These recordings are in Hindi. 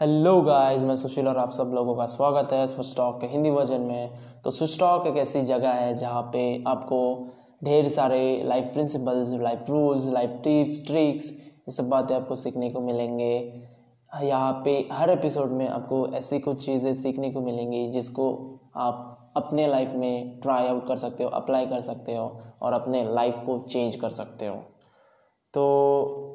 हेलो गाइस मैं सुशील और आप सब लोगों का स्वागत है स्विच के हिंदी वर्जन में। तो स्विच एक ऐसी जगह है जहाँ पे आपको ढेर सारे life principles life rules life tips tricks ये सब बातें आपको सीखने को मिलेंगे। यहाँ पे हर एपिसोड में आपको ऐसी कुछ चीज़ें सीखने को मिलेंगी जिसको आप अपने लाइफ में ट्राई आउट कर सकते हो अप्लाई कर सकते हो और अपने लाइफ को चेंज कर सकते हो। तो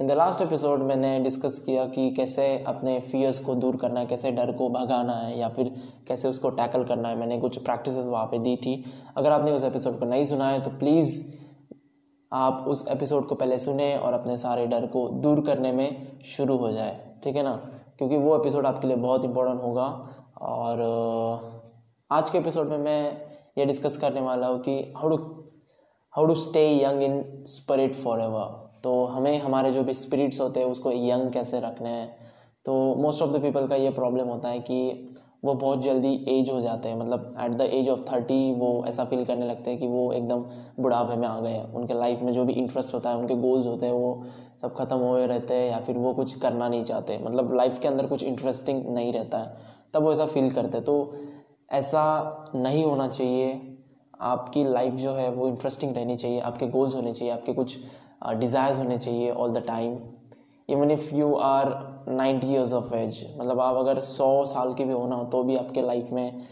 इन द लास्ट एपिसोड मैंने डिस्कस किया कि कैसे अपने फियर्स को दूर करना है, कैसे डर को भगाना है, या फिर कैसे उसको टैकल करना है। मैंने कुछ प्रैक्टिस वहाँ पे दी थी। अगर आपने उस एपिसोड को नहीं सुना है तो प्लीज़ आप उस एपिसोड को पहले सुने और अपने सारे डर को दूर करने में शुरू हो जाए। ठीक है ना? क्योंकि वो एपिसोड आपके लिए बहुत इंपॉर्टेंट होगा। और आज के एपिसोड में मैं ये डिस्कस करने वाला हूँ कि how to how to stay young in spirit forever तो हमें हमारे जो भी स्पिरिट्स होते हैं, उसको यंग कैसे रखने हैं? तो मोस्ट ऑफ़ द पीपल का ये प्रॉब्लम होता है कि वो बहुत जल्दी एज हो जाते हैं। मतलब at the age of thirty वो ऐसा फील करने लगते हैं कि वो एकदम बुढ़ापे में आ गए हैं। उनके लाइफ में जो भी इंटरेस्ट होता है, उनके गोल्स होते हैं, वो सब खत्म हुए रहते हैं या फिर वो कुछ करना नहीं चाहते। मतलब लाइफ के अंदर कुछ इंटरेस्टिंग नहीं रहता है। तब वो ऐसा फील करते तो ऐसा नहीं होना चाहिए। आपकी लाइफ जो है वो इंटरेस्टिंग रहनी चाहिए। आपके गोल्स होने चाहिए। आपके कुछ डिज़ायर्स होने चाहिए all the time even if you are ninety years of age मतलब आप अगर सौ साल के भी होना हो तो भी आपके लाइफ में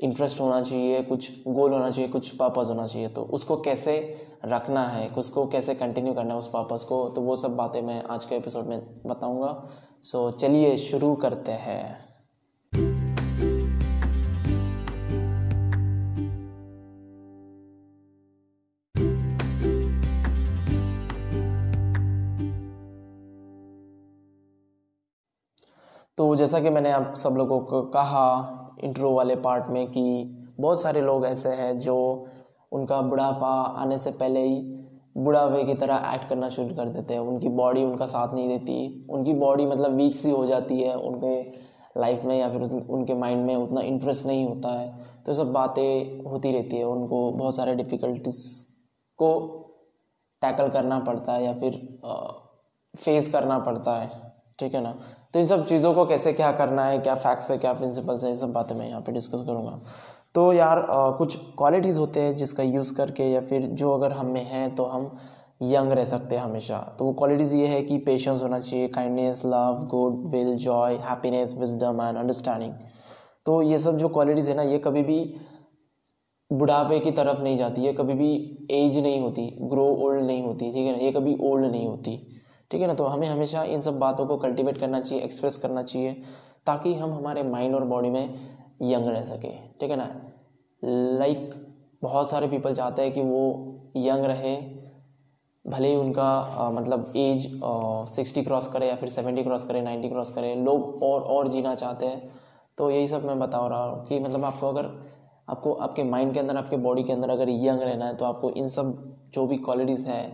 इंटरेस्ट होना चाहिए कुछ गोल होना चाहिए कुछ पर्पज़ होना चाहिए तो उसको कैसे रखना है उसको कैसे कंटिन्यू करना है उस पर्पज़ को तो वो सब बातें मैं आज के एपिसोड में बताऊँगा. सो so, चलिए शुरू करते हैं. तो जैसा कि मैंने आप सब लोगों को कहा इंट्रो वाले पार्ट में कि बहुत सारे लोग ऐसे हैं जो उनका बुढ़ापा आने से पहले ही बुढ़ापे की तरह एक्ट करना शुरू कर देते हैं। उनकी बॉडी उनका साथ नहीं देती। उनकी बॉडी मतलब वीक सी हो जाती है उनके लाइफ में या फिर उनके माइंड में उतना इंटरेस्ट नहीं होता है। तो सब बातें होती रहती है। उनको बहुत सारे डिफ़िकल्टीज को टैकल करना पड़ता है या फिर फेस करना पड़ता है। ठीक है ना? तो इन सब चीज़ों को कैसे क्या करना है क्या फैक्ट्स है क्या प्रिंसिपल्स है ये सब बातें मैं यहाँ पे डिस्कस करूँगा। तो यार आ, कुछ क्वालिटीज़ होते हैं जिसका यूज़ करके या फिर जो अगर हम में हैं तो हम यंग रह सकते हैं हमेशा। तो वो क्वालिटीज़ ये है कि पेशेंस होना चाहिए kindness love goodwill joy happiness wisdom and understanding तो ये सब जो क्वालिटीज़ है ना ये कभी भी बुढ़ापे की तरफ़ नहीं जाती है कभी भी एज नहीं होती ग्रो ओल्ड नहीं होती ठीक है ना? ये कभी ओल्ड नहीं होती। ठीक है ना? तो हमें हमेशा इन सब बातों को कल्टिवेट करना चाहिए एक्सप्रेस करना चाहिए ताकि हम हमारे माइंड और बॉडी में यंग रह सके ठीक है ना? लाइक like, बहुत सारे पीपल चाहते हैं कि वो यंग रहे भले ही उनका आ, मतलब एज सिक्सटी क्रॉस करे या फिर सेवेंटी क्रॉस करे नाइन्टी क्रॉस करे लोग और और जीना चाहते हैं। तो यही सब मैं बता रहा हूँ कि मतलब आपको अगर आपको आपके माइंड के अंदर आपके बॉडी के अंदर अगर यंग रहना है तो आपको इन सब जो भी क्वालिटीज़ हैं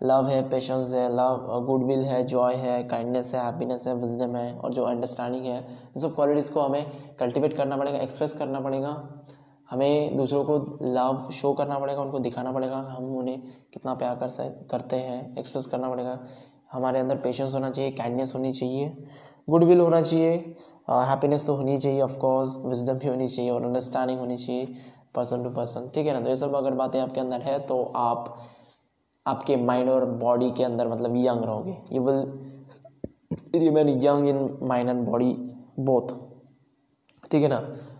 लव है पेशेंस है लव गुडविल है जॉय है काइंडनेस है हैप्पीनेस है विजडम है और जो अंडरस्टैंडिंग है इन सब क्वालिटीज़ को हमें कल्टिवेट करना पड़ेगा एक्सप्रेस करना पड़ेगा। हमें दूसरों को लव शो करना पड़ेगा उनको दिखाना पड़ेगा हम उन्हें कितना प्यार कर करते हैं एक्सप्रेस करना पड़ेगा। हमारे अंदर पेशेंस होना चाहिए काइंडनेस होनी चाहिए गुडविल होना चाहिए हैप्पीनेस uh, तो होनी चाहिए ऑफकोर्स विजडम भी होनी चाहिए और अंडरस्टैंडिंग होनी चाहिए पर्सन टू पर्सन ठीक है ना? तो ये सब अगर बातें आपके अंदर है तो आप आपके माइंड और बॉडी के अंदर मतलब यंग रहोगे। You will remain young in mind and body both ठीक है ना?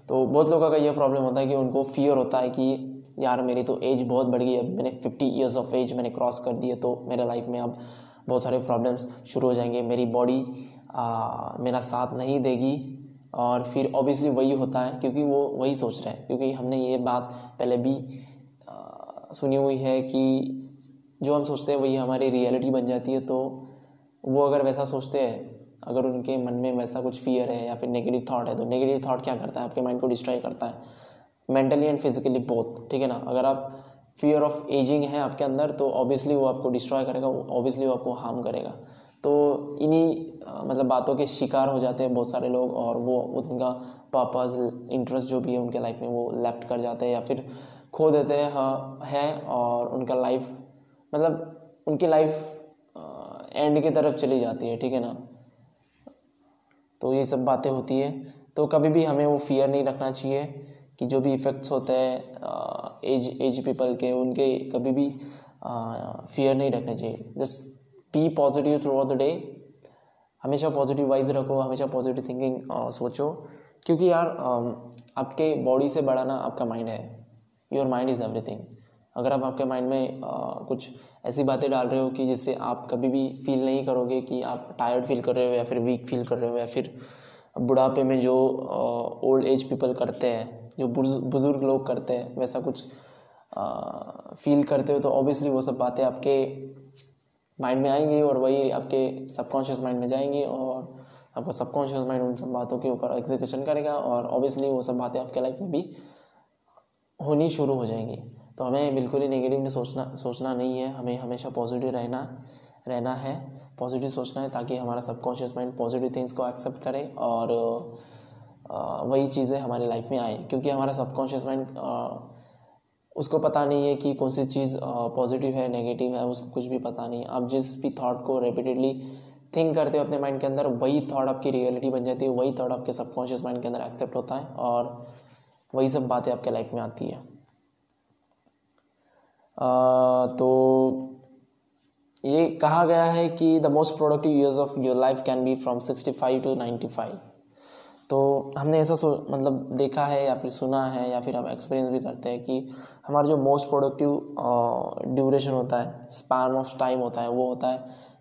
तो बहुत लोगों का यह प्रॉब्लम होता है कि उनको फियर होता है कि यार मेरी तो एज बहुत बढ़ गई है मैंने फिफ्टी ईयर्स ऑफ़ एज मैंने क्रॉस कर दिया तो मेरे लाइफ में अब बहुत सारे प्रॉब्लम्स शुरू हो जाएँगे। मेरी बॉडी मेरा साथ नहीं देगी और फिर ऑब्वियसली वही होता है क्योंकि वो वही सोच रहे हैं। क्योंकि हमने ये बात पहले भी आ, सुनी हुई है कि जो हम सोचते हैं वही हमारी रियलिटी बन जाती है तो वो अगर वैसा सोचते हैं अगर उनके मन में वैसा कुछ फियर है या फिर नेगेटिव थॉट है तो नेगेटिव थॉट क्या करता है? आपके माइंड को डिस्ट्रॉय करता है। मेंटली एंड फिजिकली बोथ ठीक है ना? अगर आप फियर ऑफ़ एजिंग है आपके अंदर तो ऑब्वियसली वो आपको डिस्ट्रॉय करेगा ऑब्वियसली वो आपको हार्म करेगा। तो इन्हीं मतलब बातों के शिकार हो जाते हैं बहुत सारे लोग और वो उनका पर्पज़ इंटरेस्ट जो भी है उनके लाइफ में वो लेफ़्ट कर जाते हैं या फिर खो देते हैं हाँ, और उनका लाइफ मतलब उनकी लाइफ एंड की तरफ़ चली जाती है, ठीक है ना? तो ये सब बातें होती है। तो कभी भी हमें वो फियर नहीं रखना चाहिए कि जो भी इफ़ेक्ट्स होते हैं एज एज पीपल के, उनके कभी भी फियर नहीं रखना चाहिए। Just be positive throughout the day हमेशा पॉजिटिव वाइब्स रखो, हमेशा पॉजिटिव थिंकिंग सोचो। क्योंकि यार आपके बॉडी से बड़ा ना आपका माइंड है। योर माइंड इज़ एवरीथिंग अगर आप आपके माइंड में आ, कुछ ऐसी बातें डाल रहे हो कि जिससे आप कभी भी फील नहीं करोगे कि आप टायर्ड फील कर रहे हो या फिर वीक फील कर रहे हो या फिर बुढ़ापे में जो ओल्ड एज पीपल करते हैं जो बुज़ुर्ग लोग करते हैं वैसा कुछ फील करते हो तो ऑब्वियसली वो सब बातें आपके माइंड में आएँगी और वही आपके सबकॉन्शियस माइंड में जाएँगी और आपका सबकॉन्शियस माइंड उन सब बातों के ऊपर एग्जीक्यूशन करेगा और ऑब्वियसली वो सब बातें आपके लाइफ में भी होनी शुरू हो जाएँगी। तो हमें बिल्कुल ही नेगेटिव में सोचना सोचना नहीं है। हमें हमेशा पॉजिटिव रहना रहना है। पॉजिटिव सोचना है ताकि हमारा सबकॉन्शियस माइंड पॉजिटिव थिंग्स को एक्सेप्ट करे और वही चीज़ें हमारी लाइफ में आए। क्योंकि हमारा सबकॉन्शियस माइंड उसको पता नहीं है कि कौन सी चीज़ पॉजिटिव है नेगेटिव है उसको कुछ भी पता नहीं। आप जिस भी थॉट को रिपीटेडली थिंक करते हो अपने माइंड के अंदर, वही थॉट आपकी रियलिटी बन जाती है, वही थॉट आपके सबकॉन्शियस माइंड के अंदर एक्सेप्ट होता है और वही सब बातें आपके लाइफ में आती है। तो ये कहा गया है कि the most productive years of your life can be from sixty five to ninety five तो हमने ऐसा मतलब देखा है या फिर सुना है या फिर हम एक्सपीरियंस भी करते हैं कि हमारा जो मोस्ट प्रोडक्टिव ड्यूरेशन होता है स्पैन ऑफ़ टाइम होता है, वो होता है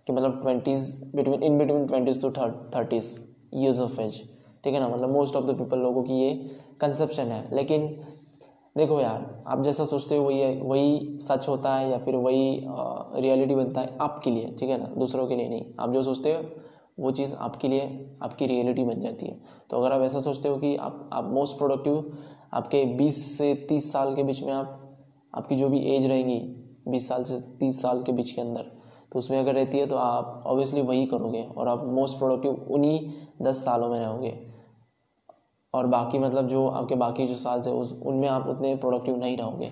कि मतलब twenties between in between twenties to thirties years of age ठीक है ना? मतलब मोस्ट ऑफ़ द पीपल लोगों की ये कंसेप्शन है। लेकिन देखो यार, आप जैसा सोचते हो वही वही सच होता है या फिर वही रियलिटी बनता है आपके लिए, ठीक है ना? दूसरों के लिए नहीं। आप जो सोचते हो, वो चीज़ आपके लिए, आपकी रियलिटी बन जाती है। तो अगर आप ऐसा सोचते हो कि आप आप मोस्ट प्रोडक्टिव आपके 20 से 30 साल के बीच में आप, आपकी जो भी एज रहेंगी 20 साल से 30 साल के बीच के अंदर तो उसमें अगर रहती है तो आप ऑब्वियसली वही करोगे और आप मोस्ट प्रोडक्टिव उन्हीं दस सालों में रहोगे। और बाकी मतलब जो आपके बाकी जो साल से उस, उनमें आप उतने प्रोडक्टिव नहीं रहोगे।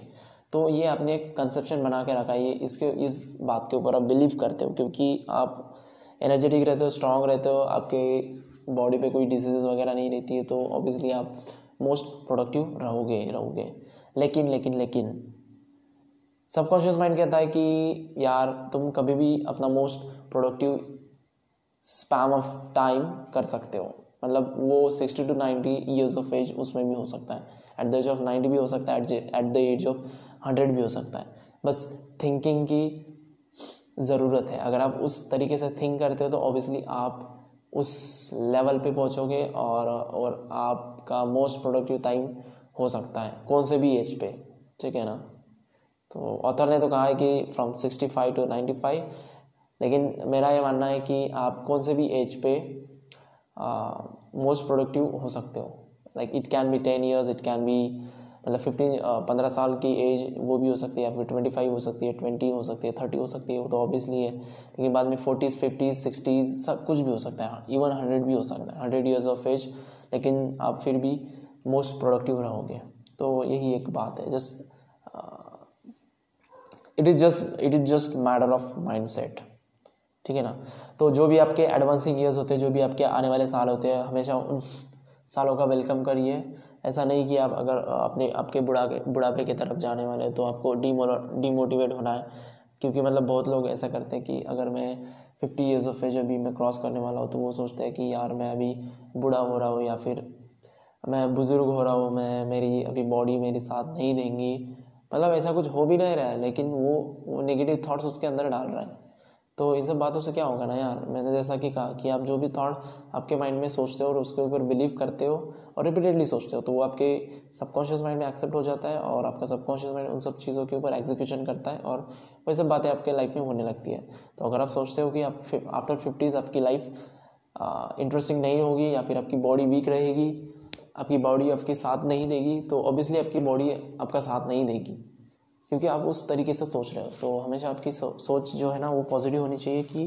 तो ये आपने एक कंसेप्शन बना के रखा है, ये इसके, इस बात के ऊपर आप बिलीव करते हो, क्योंकि आप एनर्जेटिक रहते हो स्ट्रांग रहते हो, आपके बॉडी पे कोई डिज़ीज़ वगैरह नहीं रहती है तो ऑब्वियसली आप मोस्ट प्रोडक्टिव रहोगे रहोगे। लेकिन लेकिन लेकिन सबकॉन्शियस माइंड कहता है कि यार, तुम कभी भी अपना most productive span of time कर सकते हो। मतलब वो sixty to ninety years of age उसमें भी हो सकता है। At the age of ninety भी हो सकता है at the age of hundred भी हो सकता है। बस थिंकिंग की ज़रूरत है। अगर आप उस तरीके से थिंक करते हो तो ऑब्वियसली आप उस लेवल पे पहुंचोगे और और आपका मोस्ट प्रोडक्टिव टाइम हो सकता है। कौन से भी एज पे, ठीक है ना? तो ऑथर ने तो कहा है कि from sixty five to ninety five लेकिन मेरा ये मानना है कि आप कौन से भी एज पे मोस्ट प्रोडक्टिव हो सकते हो। Like it can be ten years it can be मतलब फिफ्टीन पंद्रह साल की एज वो भी हो सकती है, या फिर ट्वेंटी फाइव हो सकती है ट्वेंटी हो सकती है थर्टी हो सकती है, वो तो ऑब्वियसली है। लेकिन बाद में फोर्टीज़ फिफ्टीज़ सिक्सटीज़ सब कुछ भी हो सकता है इवन हंड्रेड भी हो सकता है हंड्रेड ईयर्स ऑफ़ एज लेकिन आप फिर भी मोस्ट प्रोडक्टिव रहोगे। तो यही एक बात है just it is just it is just matter of mindset ठीक है ना? तो जो भी आपके एडवांसिंग ईयर्स होते हैं, जो भी आपके आने वाले साल होते हैं, हमेशा उन सालों का वेलकम करिए। ऐसा नहीं कि आप अगर अपने, आपके बुढ़ा बुढ़ापे की तरफ़ जाने वाले तो आपको डीमो डीमोटिवेट होना है। क्योंकि मतलब बहुत लोग ऐसा करते हैं कि अगर मैं फिफ्टी ईयर्स ऑफ़ एज अभी मैं क्रॉस करने वाला हूँ तो वो सोचते हैं कि यार मैं अभी बूढ़ा हो रहा हूँ या फिर मैं बुज़ुर्ग हो रहा हूँ, मैं मेरी अभी बॉडी मेरी साथ नहीं देंगी। मतलब ऐसा कुछ हो भी नहीं रहा है, लेकिन वो वो नेगेटिव थाट्स उसके अंदर डाल रहा है। तो इन सब बातों से क्या होगा ना यार? मैंने जैसा कि कहा कि आप जो भी थॉट आपके माइंड में सोचते हो और उसके ऊपर बिलीव करते हो और रिपीटेडली सोचते हो तो वो आपके सबकॉन्शियस माइंड में एक्सेप्ट हो जाता है और आपका सबकॉन्शियस माइंड उन सब चीज़ों के ऊपर एग्जीक्यूशन करता है और वही सब बातें आपके लाइफ में होने लगती है। तो अगर आप सोचते हो कि आप आफ्टर फिफ्टीज़ आपकी लाइफ इंटरेस्टिंग नहीं होगी या फिर आपकी बॉडी वीक रहेगी, आपकी बॉडी आपकी साथ नहीं देगी तो ऑब्वियसली आपकी बॉडी आपका साथ नहीं देगी। क्योंकि आप उस तरीके से सोच रहे हो। तो हमेशा आपकी सोच जो है ना, वो पॉजिटिव होनी चाहिए कि,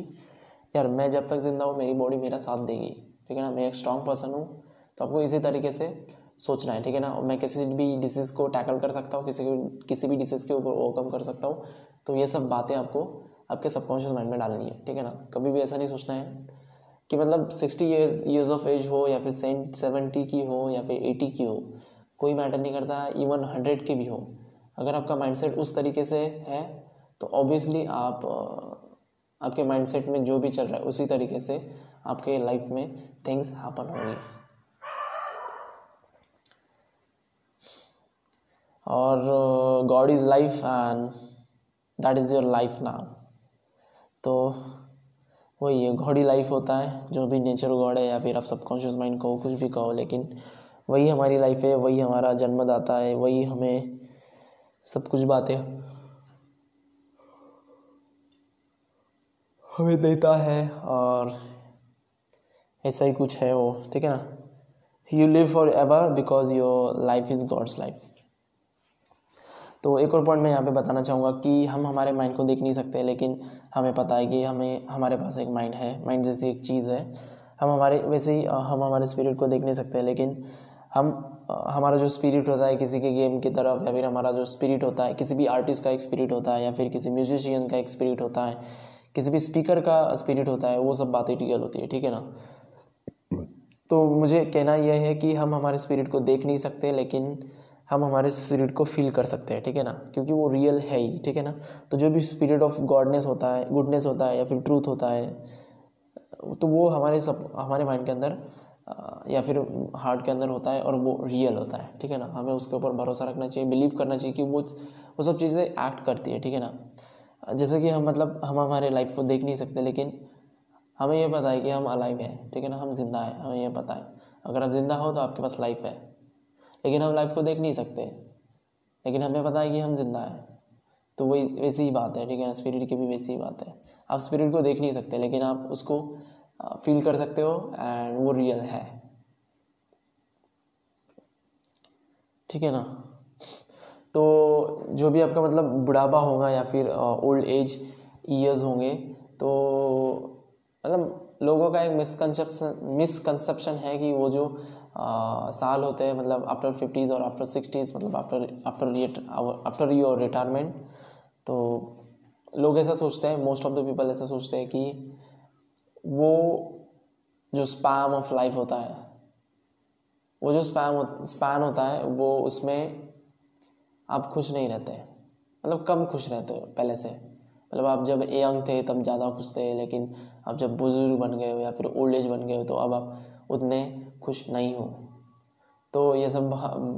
यार, मैं जब तक ज़िंदा हूँ, मेरी बॉडी मेरा साथ देगी। ठीक है ना? मैं एक स्ट्रॉन्ग पर्सन हूँ तो आपको इसी तरीके से सोचना है। ठीक है ना? मैं किसी भी डिसीज़ को टैकल कर सकता हूँ, किसी किसी भी डिसीज़ के ऊपर ओवरकम कर सकता हूँ। तो ये सब बातें आपको आपके सबकॉन्शियस माइंड में डालनी है। ठीक है ना? कभी भी ऐसा नहीं सोचना है कि मतलब sixty years years of age हो या फिर सेवेंटी की हो या फिर एटी की हो, कोई मैटर नहीं करता इवन हंड्रेड की भी हो। अगर आपका माइंडसेट उस तरीके से है तो ऑब्वियसली आप आपके माइंडसेट में जो भी चल रहा है, उसी तरीके से आपके लाइफ में थिंग्स हैपन होंगी। और God is life and that is your life now तो वही है गॉड ही लाइफ होता है, जो भी नेचर गॉड है, या फिर आप सबकॉन्शियस माइंड कहो, कुछ भी कहो, लेकिन वही हमारी लाइफ है, वही हमारा जन्मदाता है, वही हमें सब कुछ बातें। हमें देता है और ऐसा ही कुछ है वो, ठीक है ना? You live forever because your life is God's life तो एक और पॉइंट मैं यहाँ पे बताना चाहूँगा कि हम हमारे माइंड को देख नहीं सकते, लेकिन हमें पता है कि हमें, हमारे पास एक माइंड है। माइंड जैसी एक चीज़ है। हम हमारे, वैसे ही, हम हमारे स्पिरिट को देख नहीं सकते, लेकिन हम हमारा जो स्पिरिट होता है किसी के गेम की तरफ़ या फिर हमारा जो स्पिरिट होता है, किसी भी आर्टिस्ट का एक स्पिरिट होता है या फिर किसी म्यूजिशियन का एक स्पिरिट होता है, किसी भी स्पीकर का स्पिरिट होता है, वो सब बातें रियल होती है, ठीक है ना? तो मुझे कहना यह है कि हम हमारे स्पिरिट को देख नहीं सकते, लेकिन हम हमारे स्पिरिट को फील कर सकते हैं, ठीक है ना? क्योंकि वो रियल है ही, ठीक है ना? तो जो भी स्पिरिट ऑफ़ गॉडनेस होता है गुडनेस होता है या फिर ट्रूथ होता है तो वो हमारे सब, हमारे माइंड के अंदर या फिर हार्ट के अंदर होता है और वो रियल होता है, ठीक है ना? हमें उसके ऊपर भरोसा रखना चाहिए, बिलीव करना चाहिए कि वो वो सब चीज़ें एक्ट करती है, ठीक है ना? जैसे कि हम मतलब हम हमारे लाइफ को देख नहीं सकते, लेकिन हमें यह पता है कि हम अलाइव हैं, ठीक है ना? हम ज़िंदा हैं, हमें यह पता है। अगर आप ज़िंदा हो तो आपके पास लाइफ है, लेकिन हम लाइफ को देख नहीं सकते, लेकिन हमें पता है कि हम ज़िंदा हैं तो वही, वैसी ही बात है, ठीक है? स्पिरिट की भी वैसी ही बात है। आप स्पिरिट को देख नहीं सकते, लेकिन आप उसको फील कर सकते हो एंड वो रियल है। ठीक है ना? तो जो भी आपका मतलब बुढ़ापा होगा या फिर ओल्ड एज ईयर्स होंगे तो मतलब लोगों का एक मिसकनसेप्शन मिसकंसेप्शन है कि वो जो आ, साल होते हैं मतलब आफ्टर फिफ्टीज़ और आफ्टर सिक्सटीज़ मतलब after after after your retirement तो लोग ऐसा सोचते हैं मोस्ट ऑफ़ द पीपल ऐसा सोचते हैं कि वो जो स्पैम ऑफ़ लाइफ होता है, वो जो स्पैम स्पैन होता है, वो उसमें आप खुश नहीं रहते मतलब कम खुश रहते हो, पहले से। मतलब आप जब यंग थे, तब ज़्यादा खुश थे, लेकिन आप जब बुज़ुर्ग बन गए हो या फिर ओल्ड एज बन गए हो तो अब आप उतने खुश नहीं हो। तो ये सब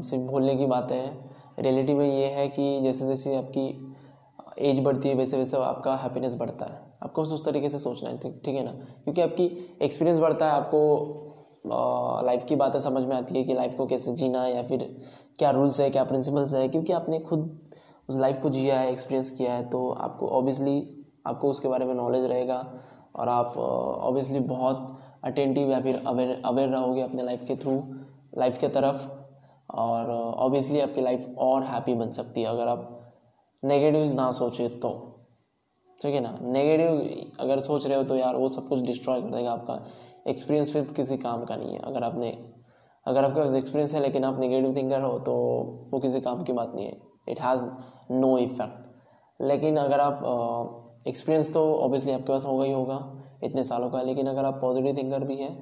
सिर्फ़ भूलने की बातें हैं। रियलिटी में ये है कि जैसे जैसे आपकी एज बढ़ती है वैसे वैसे आपका हैप्पीनेस बढ़ता है। आपको उस तरीके से सोचना है, ठीक है ना? क्योंकि आपकी एक्सपीरियंस बढ़ता है, आपको लाइफ की बातें समझ में आती है कि लाइफ को कैसे जीना है या फिर क्या रूल्स है, क्या प्रिंसिपल्स है, क्योंकि आपने खुद उस लाइफ को जिया है एक्सपीरियंस किया है तो आपको ऑब्वियसली आपको उसके बारे में नॉलेज रहेगा और आप ऑब्वियसली बहुत अटेंटिव या फिर अवेयर अवेयर रहोगे अपने लाइफ के थ्रू लाइफ के तरफ़ और ऑब्वियसली आपकी लाइफ और हैप्पी बन सकती है। अगर आप नेगेटिव ना सोचे तो। ठीक है ना? नेगेटिव अगर सोच रहे हो तो यार वो सब कुछ डिस्ट्रॉय कर देगा आपका। एक्सपीरियंस फिर किसी काम का नहीं है। अगर आपने, अगर आपके पास एक्सपीरियंस है लेकिन आप नेगेटिव थिंकर हो तो वो किसी काम की बात नहीं है। इट हैज़ नो इफ़ेक्ट लेकिन अगर आप एक्सपीरियंस तो ऑब्वियसली आपके पास होगा ही होगा, इतने सालों का। लेकिन अगर आप पॉजिटिव थिंकर भी हैं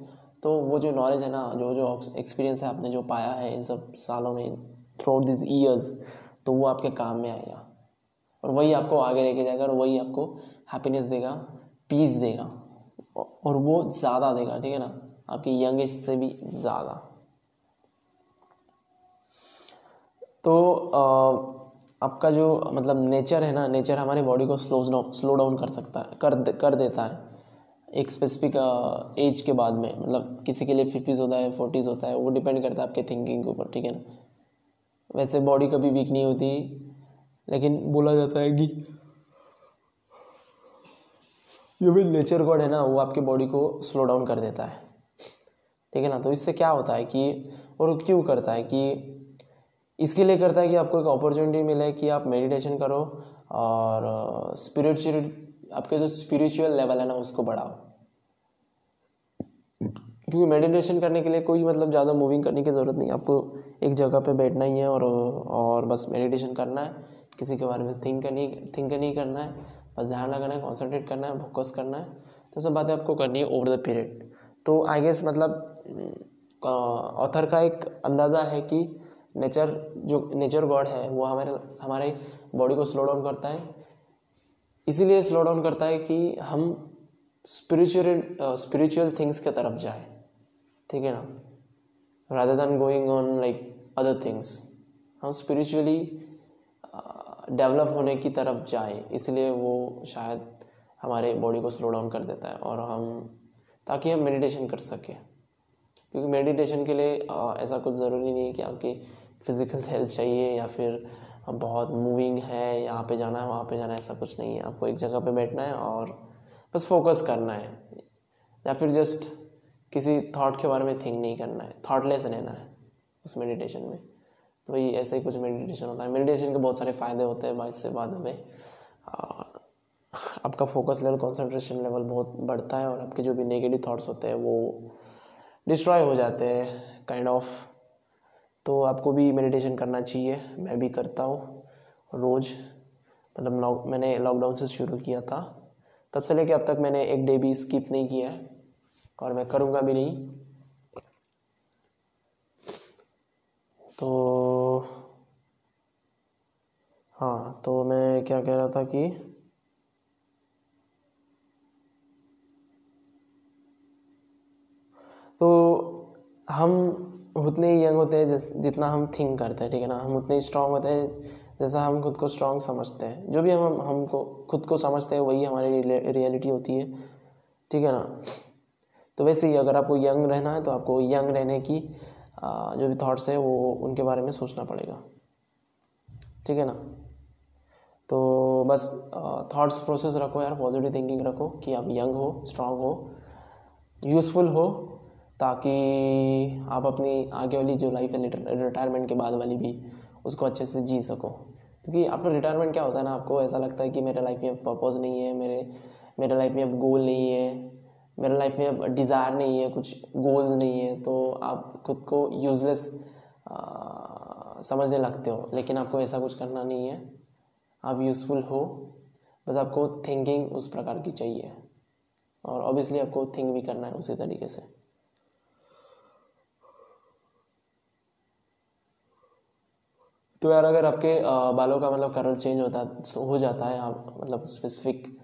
तो वो जो नॉलेज है ना, जो जो एक्सपीरियंस है आपने जो पाया है इन सब सालों में थ्रू आउट दिस ईयर्स तो वो आपके काम में आएगा। और वही आपको आगे लेके जाएगा और वही आपको हैप्पीनेस देगा पीस देगा और वो ज़्यादा देगा, ठीक है ना? आपकी यंग एज से भी ज़्यादा। तो आपका जो मतलब नेचर है ना नेचर हमारे बॉडी को स्लो स्लो डाउन कर सकता है, कर कर देता है। एक स्पेसिफिक एज के बाद में मतलब किसी के लिए फिफ्टीज़ होता है फोर्टीज़ होता है, वो डिपेंड करता है आपके थिंकिंग के ऊपर, ठीक है ना? वैसे बॉडी कभी वीक नहीं होती लेकिन बोला जाता है कि जो भी नेचर गॉड है ना, वो आपकी बॉडी को स्लो डाउन कर देता है। ठीक है ना? तो इससे क्या होता है कि, और क्यों करता है कि, इसके लिए करता है कि आपको एक अपॉर्चुनिटी मिले कि आप मेडिटेशन करो और स्पिरिचुअल आपके जो स्पिरिचुअल लेवल है ना, उसको बढ़ाओ। क्योंकि मेडिटेशन करने के लिए कोई मतलब ज़्यादा मूविंग करने की ज़रूरत नहीं आपको एक जगह पे बैठना ही है और और बस मेडिटेशन करना है। किसी के बारे में थिंक नहीं थिंक नहीं करना है, बस ध्यान लगाना है कॉन्सेंट्रेट करना है फोकस करना है तो सब बातें आपको करनी है ओवर द पीरियड तो आई गेस मतलब ऑथर का एक अंदाज़ा है कि नेचर जो नेचर गॉड है, वो हमारे हमारे बॉडी को स्लो डाउन करता है. इसीलिए स्लो डाउन करता है कि हम स्पिरिचुअल स्पिरिचुअल थिंग्स के तरफ़ जाए. ठीक है ना? Rather than going on like other things हम स्पिरिचुअली डेवलप होने की तरफ़ जाए, इसलिए वो शायद हमारे बॉडी को स्लो डाउन कर देता है और हम, ताकि हम मेडिटेशन कर सकें। क्योंकि मेडिटेशन के लिए ऐसा कुछ ज़रूरी नहीं है कि आपकी फ़िज़िकल हेल्थ चाहिए या फिर बहुत मूविंग है, यहाँ पे जाना है, वहाँ पे जाना है, ऐसा कुछ नहीं है। आपको एक जगह पे बैठना है और बस फोकस करना है। या फिर जस्ट किसी थॉट के बारे में थिंक नहीं करना है थॉटलेस रहना है उस मेडिटेशन में। तो वही ऐसा ही कुछ मेडिटेशन होता है। मेडिटेशन के बहुत सारे फ़ायदे होते हैं इससे बाद हमें। आपका फोकस लेवल कंसंट्रेशन लेवल बहुत बढ़ता है और आपके जो भी नेगेटिव थॉट्स होते हैं वो डिस्ट्रॉय हो जाते हैं काइंड ऑफ़ तो आपको भी मेडिटेशन करना चाहिए। मैं भी करता हूँ रोज़। मतलब लॉक मैंने लॉकडाउन से शुरू किया था। तब से लेके अब तक मैंने एक डे भी स्किप नहीं किया है और मैं करूँगा भी नहीं। तो हाँ तो मैं क्या कह रहा था कि तो हम उतने ही यंग होते हैं जितना हम थिंक करते हैं, ठीक है ना? हम उतने ही स्ट्रांग होते हैं जैसा हम खुद को स्ट्रांग समझते हैं। जो भी हम हमको खुद को समझते हैं, वही हमारी रियलिटी होती है, ठीक है ना? तो वैसे ही अगर आपको यंग रहना है तो आपको यंग रहने की जो भी थॉट्स है, वो उनके बारे में सोचना पड़ेगा, ठीक है ना? तो बस थॉट्स प्रोसेस रखो यार पॉजिटिव थिंकिंग रखो कि आप यंग हो स्ट्रांग हो यूज़फुल हो, ताकि आप अपनी आगे वाली जो लाइफ है रिटायरमेंट के बाद वाली भी उसको अच्छे से जी सको। क्योंकि आफ्टर रिटायरमेंट क्या होता है ना, आपको ऐसा लगता है कि मेरे लाइफ में अब पर्पज़ नहीं है, मेरे मेरे लाइफ में अब गोल नहीं है, मेरे लाइफ में अब डिज़ायर नहीं है, कुछ गोल्स नहीं है तो आप खुद को यूज़लेस समझने लगते हो। लेकिन आपको ऐसा कुछ करना नहीं है। आप यूज़फुल हो, बस आपको थिंकिंग उस प्रकार की चाहिए। और ऑब्वियसली आपको थिंक भी करना है उसी तरीके से। तो यार अगर आपके बालों का मतलब कलर चेंज होता, हो जाता है, आप मतलब स्पेसिफिक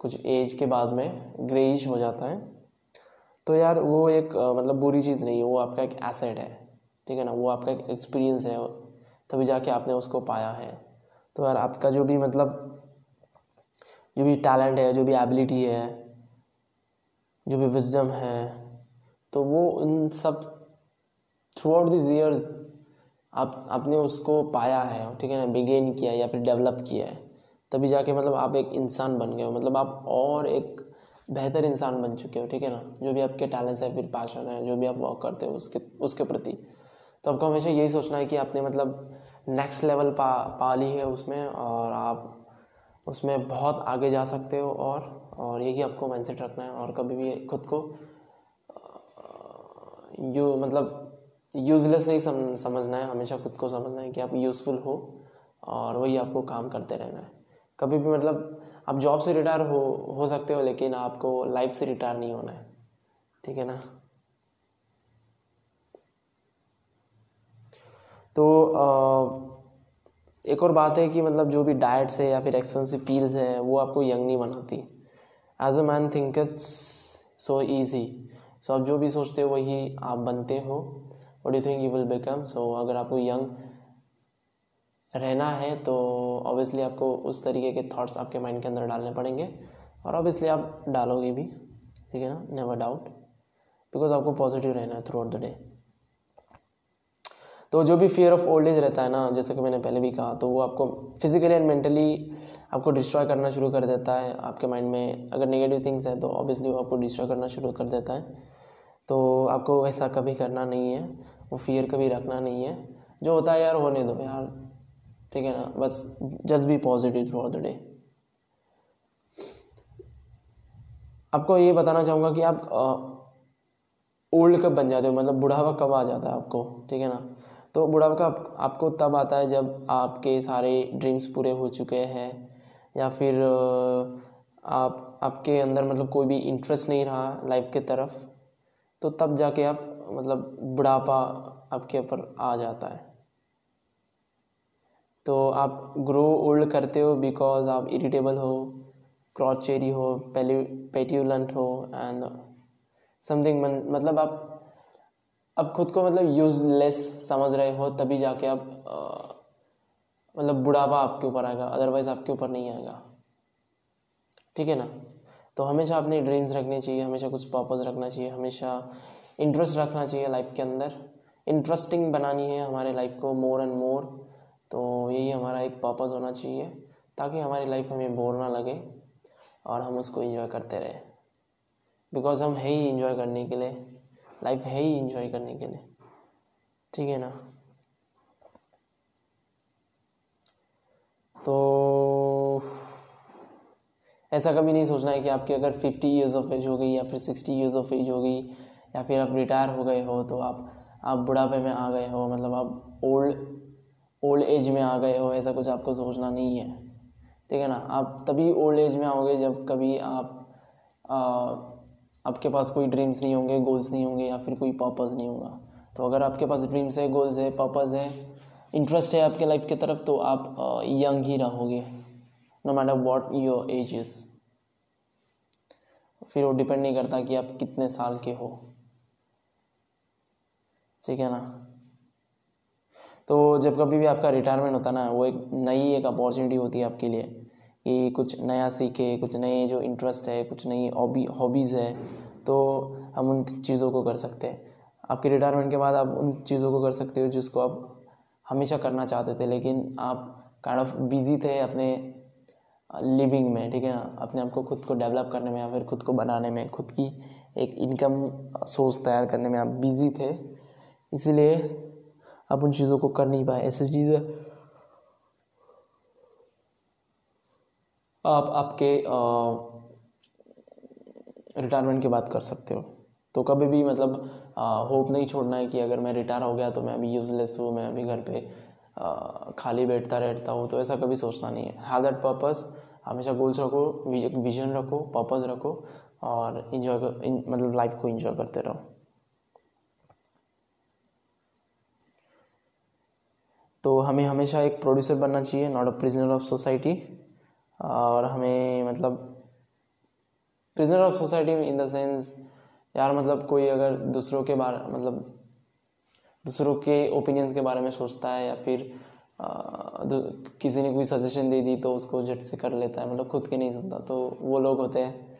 कुछ एज के बाद में ग्रेइश हो जाता है तो यार वो एक मतलब बुरी चीज़ नहीं है, वो आपका एक एसेट है। ठीक है ना? वो आपका एक एक्सपीरियंस है, तभी जाके आपने उसको पाया है। तो यार आपका जो भी मतलब जो भी टैलेंट है, जो भी एबिलिटी है, जो भी विजडम है तो वो उन सब थ्रू आउट दिस ईयर्स आप, आपने उसको पाया है, ठीक है ना बिगेन किया या फिर डेवलप किया है, तभी जाके मतलब आप एक इंसान बन गए हो। मतलब आप और एक बेहतर इंसान बन चुके हो, ठीक है ना, जो भी आपके टैलेंट्स हैं, फिर पैशन है, जो भी आप वर्क करते हो उसके उसके प्रति। तो आपको हमेशा यही सोचना है कि आपने मतलब नेक्स्ट लेवल पा पा ली है उसमें और आप उसमें बहुत आगे जा सकते हो और और यही आपको माइंडसेट रखना है और कभी भी खुद को यू मतलब यूज़लेस नहीं सम, समझना है हमेशा खुद को समझना है कि आप यूज़फुल हो और वही आपको काम करते रहना है। कभी भी मतलब आप जॉब से रिटायर हो हो सकते हो लेकिन आपको लाइफ से रिटायर नहीं होना है ठीक है ना? तो एक और बात है कि मतलब जो भी डाइट्स है या फिर एक्सपेंसिव पील्स है, वो आपको यंग नहीं बनाती। As a man think it's so easy so आप जो भी सोचते हो, वही आप बनते हो। What you think you will become so अगर आपको यंग रहना है तो ऑब्वियसली आपको उस तरीके के थॉट्स आपके माइंड के अंदर डालने पड़ेंगे। और ऑब्वियसली आप डालोगे भी, ठीक है ना? नेवर डाउट बिकॉज़ आपको पॉजिटिव रहना है थ्रू आउट द डे तो जो भी फियर ऑफ़ ओल्ड एज रहता है ना, जैसे कि मैंने पहले भी कहा तो वो आपको फिजिकली एंड मेंटली आपको डिस्ट्रॉय करना शुरू कर देता है। आपके माइंड में अगर नेगेटिव थिंग्स हैं तो ऑब्वियसली वो आपको डिस्ट्रॉय करना शुरू कर देता है। तो आपको ऐसा कभी करना नहीं है, वो फियर कभी रखना नहीं है। जो होता है यार, होने दो यार, ठीक है ना? बस just be positive throughout the day आपको ये बताना चाहूँगा कि आप ओल्ड कब बन जाते हो? मतलब बुढ़ावा कब आ जाता है आपको? ठीक है ना? तो बुढ़ापा कब आपको तब आता है जब आपके सारे ड्रीम्स पूरे हो चुके हैं, या फिर आप, आपके अंदर मतलब कोई भी इंटरेस्ट नहीं रहा लाइफ के तरफ़ तो तब जाके आप मतलब बुढ़ापा आपके ऊपर आ जाता है। तो आप ग्रो ओल्ड करते हो बिकॉज़ आप इरिटेबल हो क्रॉच चेरी हो पेट्यूलेंट हो एंड समथिंग मतलब आप अब खुद को मतलब यूजलेस समझ रहे हो, तभी जाके आप मतलब बुढ़ापा आपके ऊपर आएगा अदरवाइज़ आपके ऊपर नहीं आएगा। ठीक है ना? तो हमेशा अपनी ड्रीम्स रखनी चाहिए, हमेशा कुछ पर्पज़ रखना चाहिए, हमेशा इंटरेस्ट रखना चाहिए लाइफ के अंदर। इंटरेस्टिंग बनानी है हमारे लाइफ को मोर एंड मोर तो यही हमारा एक पर्पज़ होना चाहिए, ताकि हमारी लाइफ हमें बोर ना लगे और हम उसको इंजॉय करते रहें। बिकॉज़ हम है ही इंजॉय करने के लिए। लाइफ है ही इंजॉय करने के लिए। ठीक है ना? तो ऐसा कभी नहीं सोचना है कि आपकी अगर फिफ्टी ईयर्स ऑफ़ एज हो गई या फिर सिक्सटी ईयर्स ऑफ़ एज हो गई या फिर आप रिटायर हो गए हो तो आप आप बुढ़ापे में आ गए हो मतलब आप ओल्ड ओल्ड एज में आ गए हो ऐसा कुछ आपको सोचना नहीं है। ठीक है ना? आप तभी ओल्ड एज में आओगे जब कभी आप आ, आपके पास कोई ड्रीम्स नहीं होंगे गोल्स नहीं होंगे या फिर कोई पर्पज़ नहीं होगा। तो अगर आपके पास ड्रीम्स है गोल्स है पर्पज़ है इंटरेस्ट है आपके लाइफ की तरफ़ तो आप यंग ही रहोगे no matter what your age is फिर वो डिपेंड नहीं करता कि आप कितने साल के हो। ठीक है ना? तो जब कभी भी आपका रिटायरमेंट होता ना, वो एक नई एक अपॉर्चुनिटी होती है आपके लिए। कि कुछ नया सीखे, कुछ नए जो इंटरेस्ट है, कुछ नई हॉबी हॉबीज़ है तो हम उन चीज़ों को कर सकते हैं। आपके रिटायरमेंट के बाद आप उन चीज़ों को कर सकते हो जिसको आप हमेशा करना चाहते थे, लेकिन आप काइंड ऑफ़ बिज़ी थे अपने लिविंग में, ठीक है ना? अपने आप को खुद को डेवलप करने में या फिर खुद को बनाने में, खुद की एक इनकम सोर्स तैयार करने में आप बिज़ी थे, इसीलिए आप उन चीज़ों को कर नहीं पाए। ऐसी चीज़ें आप आपके रिटायरमेंट की बात कर सकते हो। तो कभी भी मतलब होप नहीं छोड़ना है कि अगर मैं रिटायर हो गया तो मैं अभी यूज़लेस हूँ मैं अभी घर पे आ, खाली बैठता रहता हूँ तो ऐसा कभी सोचना नहीं है। हैव दैट पर्पस हमेशा गोल्स रखो विजन रखो पर्पस रखो और इन्जॉय मतलब लाइफ को इन्जॉय करते रहो। तो हमें हमेशा एक प्रोड्यूसर बनना चाहिए not a prisoner of society और हमें मतलब prisoner of society in the sense यार मतलब कोई अगर दूसरों के बारे मतलब दूसरों के ओपिनियंस के बारे में सोचता है या फिर आ, किसी ने कोई सजेशन दे दी तो उसको झट से कर लेता है मतलब खुद के नहीं सुनता तो वो लोग होते हैं।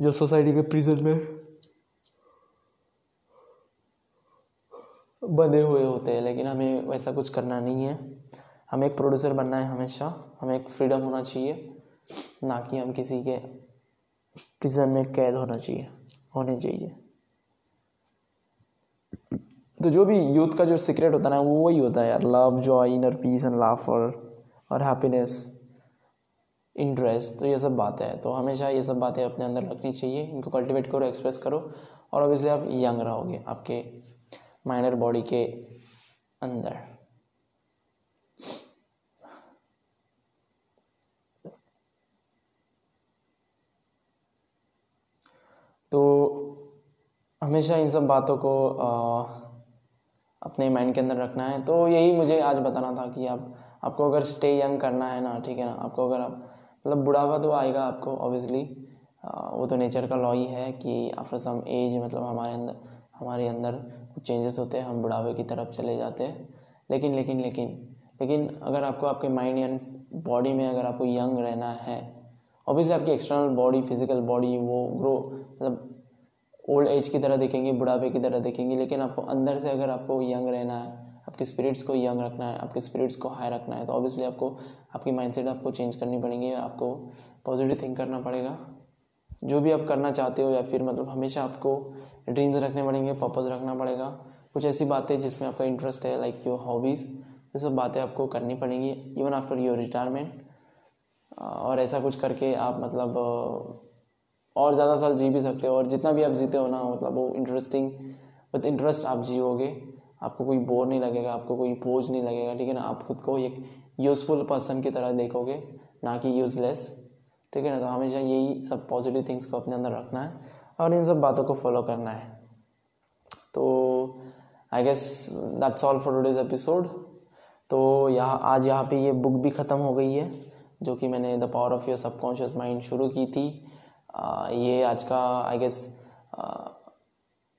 जो सोसाइटी के प्रिजन में बंधे हुए होते हैं लेकिन हमें वैसा कुछ करना नहीं है। हमें एक प्रोड्यूसर बनना है हमेशा। हमें एक फ्रीडम होना चाहिए, ना कि हम किसी के प्रिजन में कैद होना चाहिए, होने चाहिए। तो जो भी यूथ का जो सीक्रेट होता है ना, वो वही होता है यार। Love joy inner peace and laughter और हैप्पीनेस इंटरेस्ट तो ये सब बातें हैं। तो हमेशा ये सब बातें अपने अंदर रखनी चाहिए। इनको कल्टिवेट करो एक्सप्रेस करो और ऑब्वियसली आप यंग रहोगे, आपके माइनर बॉडी के अंदर। तो हमेशा इन सब बातों को अपने माइंड के अंदर रखना है। तो यही मुझे आज बताना था कि आप, आपको अगर स्टे यंग करना है ना, ठीक है ना? आपको अगर आप मतलब बुढ़ापा तो आएगा आपको ऑब्वियसली वो तो नेचर का लॉ ही है कि आफ्टर सम एज मतलब हमारे अंदर हमारे अंदर कुछ चेंजेस होते हैं, हम बुढ़ापे की तरफ़ चले जाते हैं। लेकिन लेकिन लेकिन लेकिन अगर आपको आपके माइंड या बॉडी में अगर आपको यंग रहना है ऑब्वियसली आपकी एक्सटर्नल बॉडी फ़िज़िकल बॉडी वो ग्रो मतलब ओल्ड एज की तरह देखेंगे, बुढ़ापे की तरह देखेंगे, लेकिन आपको अंदर से अगर आपको यंग रहना है, आपके स्पिरिट्स को यंग रखना है, आपके स्पिरिट्स को हाई रखना है तो ऑब्वियसली आपको, आपकी माइंडसेट आपको चेंज करनी पड़ेगी, आपको पॉजिटिव थिंक करना पड़ेगा। जो भी आप करना चाहते हो या फिर मतलब हमेशा आपको ड्रीम्स रखने पड़ेंगे पर्पज़ रखना पड़ेगा। कुछ ऐसी बातें जिसमें आपका इंटरेस्ट है लाइक योर हॉबीज़ ये सब बातें आपको करनी पड़ेंगी इवन आफ्टर योर रिटायरमेंट और ऐसा कुछ करके आप मतलब और ज़्यादा साल जी भी सकते हो और जितना भी आप जीते हो ना मतलब वो इंटरेस्टिंग विद इंटरेस्ट आप जियोगे। आपको कोई बोर नहीं लगेगा, आपको कोई बोझ नहीं लगेगा, ठीक है ना? आप खुद को एक यूज़फुल पर्सन की तरह देखोगे, ना कि यूज़लेस ठीक है ना? तो हमेशा यही सब पॉजिटिव थिंग्स को अपने अंदर रखना है और इन सब बातों को फॉलो करना है। तो I guess that's all for today's episode तो यहाँ, आज यहाँ पे ये बुक भी ख़त्म हो गई है। जो कि मैंने the power of your subconscious mind शुरू की थी। आ, ये आज का आई गेस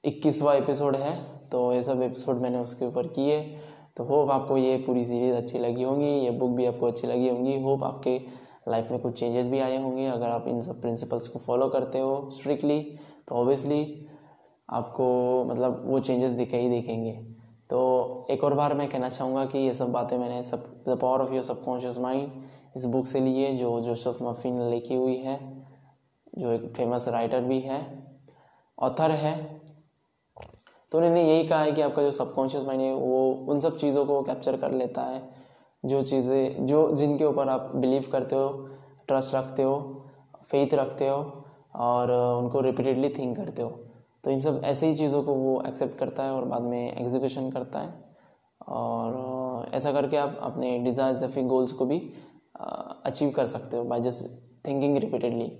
इक्कीसवा एपिसोड है तो ये सब एपिसोड मैंने उसके ऊपर किए। तो होप आपको ये पूरी सीरीज़ अच्छी लगी होंगी ये बुक भी आपको अच्छी लगी होंगी। होप आपके लाइफ में कुछ चेंजेस भी आए होंगे अगर आप इन सब प्रिंसिपल्स को फॉलो करते हो स्ट्रिक्टली तो ऑब्वियसली आपको मतलब वो चेंजेस दिखे ही दिखेंगे। तो एक और बार मैं कहना चाहूँगा कि ये सब बातें मैंने सब the power of your subconscious mind इस बुक से लिए जो जोसफ मफिन ने लिखी हुई है, जो एक फ़ेमस राइटर भी है ऑथर है। तो उन्होंने यही कहा है कि आपका जो सबकॉन्शियस माइंड है, वो उन सब चीज़ों को कैप्चर कर लेता है, जो चीज़ें, जो जिनके ऊपर आप बिलीव करते हो ट्रस्ट रखते हो फेथ रखते हो, और उनको रिपीटेडली थिंक करते हो। तो इन सब ऐसे ही चीज़ों को वो एक्सेप्ट करता है और बाद में एग्जीक्यूशन करता है। और ऐसा करके आप अपने डिज़ायर्स या फिर गोल्स को भी अचीव कर सकते हो बाय जस्ट थिंकिंग रिपीटेडली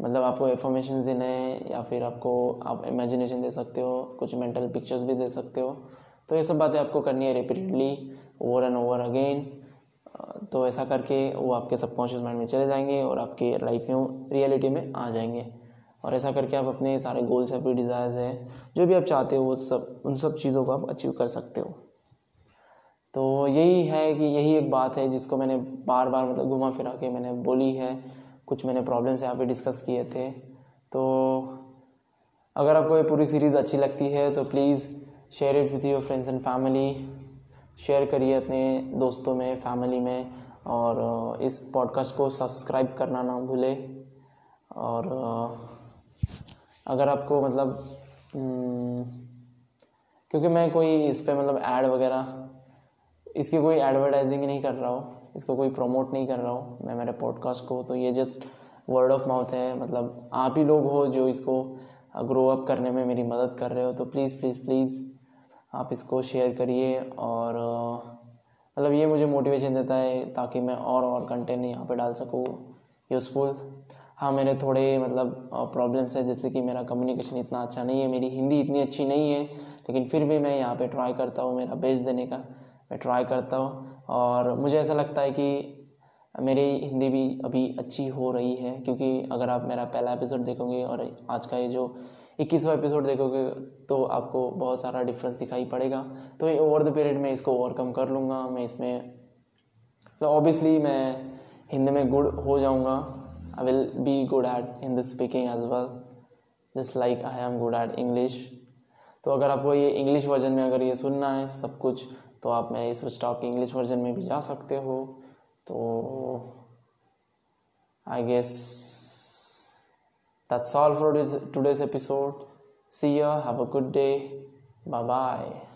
मतलब आपको इन्फॉर्मेशन देना है या फिर आपको आप इमेजिनेशन दे सकते हो, कुछ मेंटल पिक्चर्स भी दे सकते हो। तो ये सब बातें आपको करनी है repeatedly over and over again तो ऐसा करके वो आपके सबकॉन्शियस माइंड में चले जाएँगे और आपके लाइफ में रियलिटी में आ जाएँगे। और ऐसा करके आप अपने सारे गोल्स है फिर डिज़ायर्स हैं, जो भी आप चाहते हो, वो सब, उन सब चीज़ों को आप अचीव कर सकते हो। तो यही है कि यही एक बात है जिसको मैंने बार बार मतलब घुमा फिरा के मैंने बोली है। कुछ मैंने प्रॉब्लम्स यहाँ पे डिस्कस किए थे। तो अगर आपको ये पूरी सीरीज़ अच्छी लगती है तो please share it with your friends and family share करिए अपने दोस्तों में फैमिली में और इस पॉडकास्ट को सब्सक्राइब करना ना भूले। और अगर आपको मतलब हम्म, क्योंकि मैं कोई इस पर मतलब ऐड वगैरह इसकी कोई एडवर्टाइजिंग नहीं कर रहा हूँ, इसको कोई प्रमोट नहीं कर रहा हूँ मैं, मेरे पॉडकास्ट को। तो ये जस्ट वर्ड ऑफ़ माउथ है मतलब आप ही लोग हो जो इसको ग्रो अप करने में मेरी मदद कर रहे हो। तो प्लीज़ प्लीज़ प्लीज़ आप इसको शेयर करिए और मतलब ये मुझे मोटिवेशन देता है ताकि मैं और और कंटेंट यहाँ पे डाल सकूँ। यूज़फुल हाँ मेरे थोड़े मतलब प्रॉब्लम्स हैं, जैसे कि मेरा कम्युनिकेशन इतना अच्छा नहीं है, मेरी हिंदी इतनी अच्छी नहीं है, लेकिन फिर भी मैं यहाँ पे ट्राई करता हूँ मेरा बेस्ट देने का। मैं ट्राई करता हूँ। और मुझे ऐसा लगता है कि मेरी हिंदी भी अभी अच्छी हो रही है, क्योंकि अगर आप मेरा पहला एपिसोड देखोगे और आज का ये जो इक्कीसवा एपिसोड देखोगे तो आपको बहुत सारा डिफरेंस दिखाई पड़ेगा। तो ये ओवर द पीरियड में इसको ओवरकम कर लूँगा। मैं इसमें ऑब्वियसली मैं हिंदी में गुड हो जाऊँगा। I will be good at Hindi speaking as well just like I am good at English तो अगर आपको ये इंग्लिश वर्जन में अगर ये सुनना है, सब कुछ तो आप मेरे इस स्टॉक के इंग्लिश वर्जन में भी जा सकते हो। तो I guess that's all for today's episode see you have a good day bye bye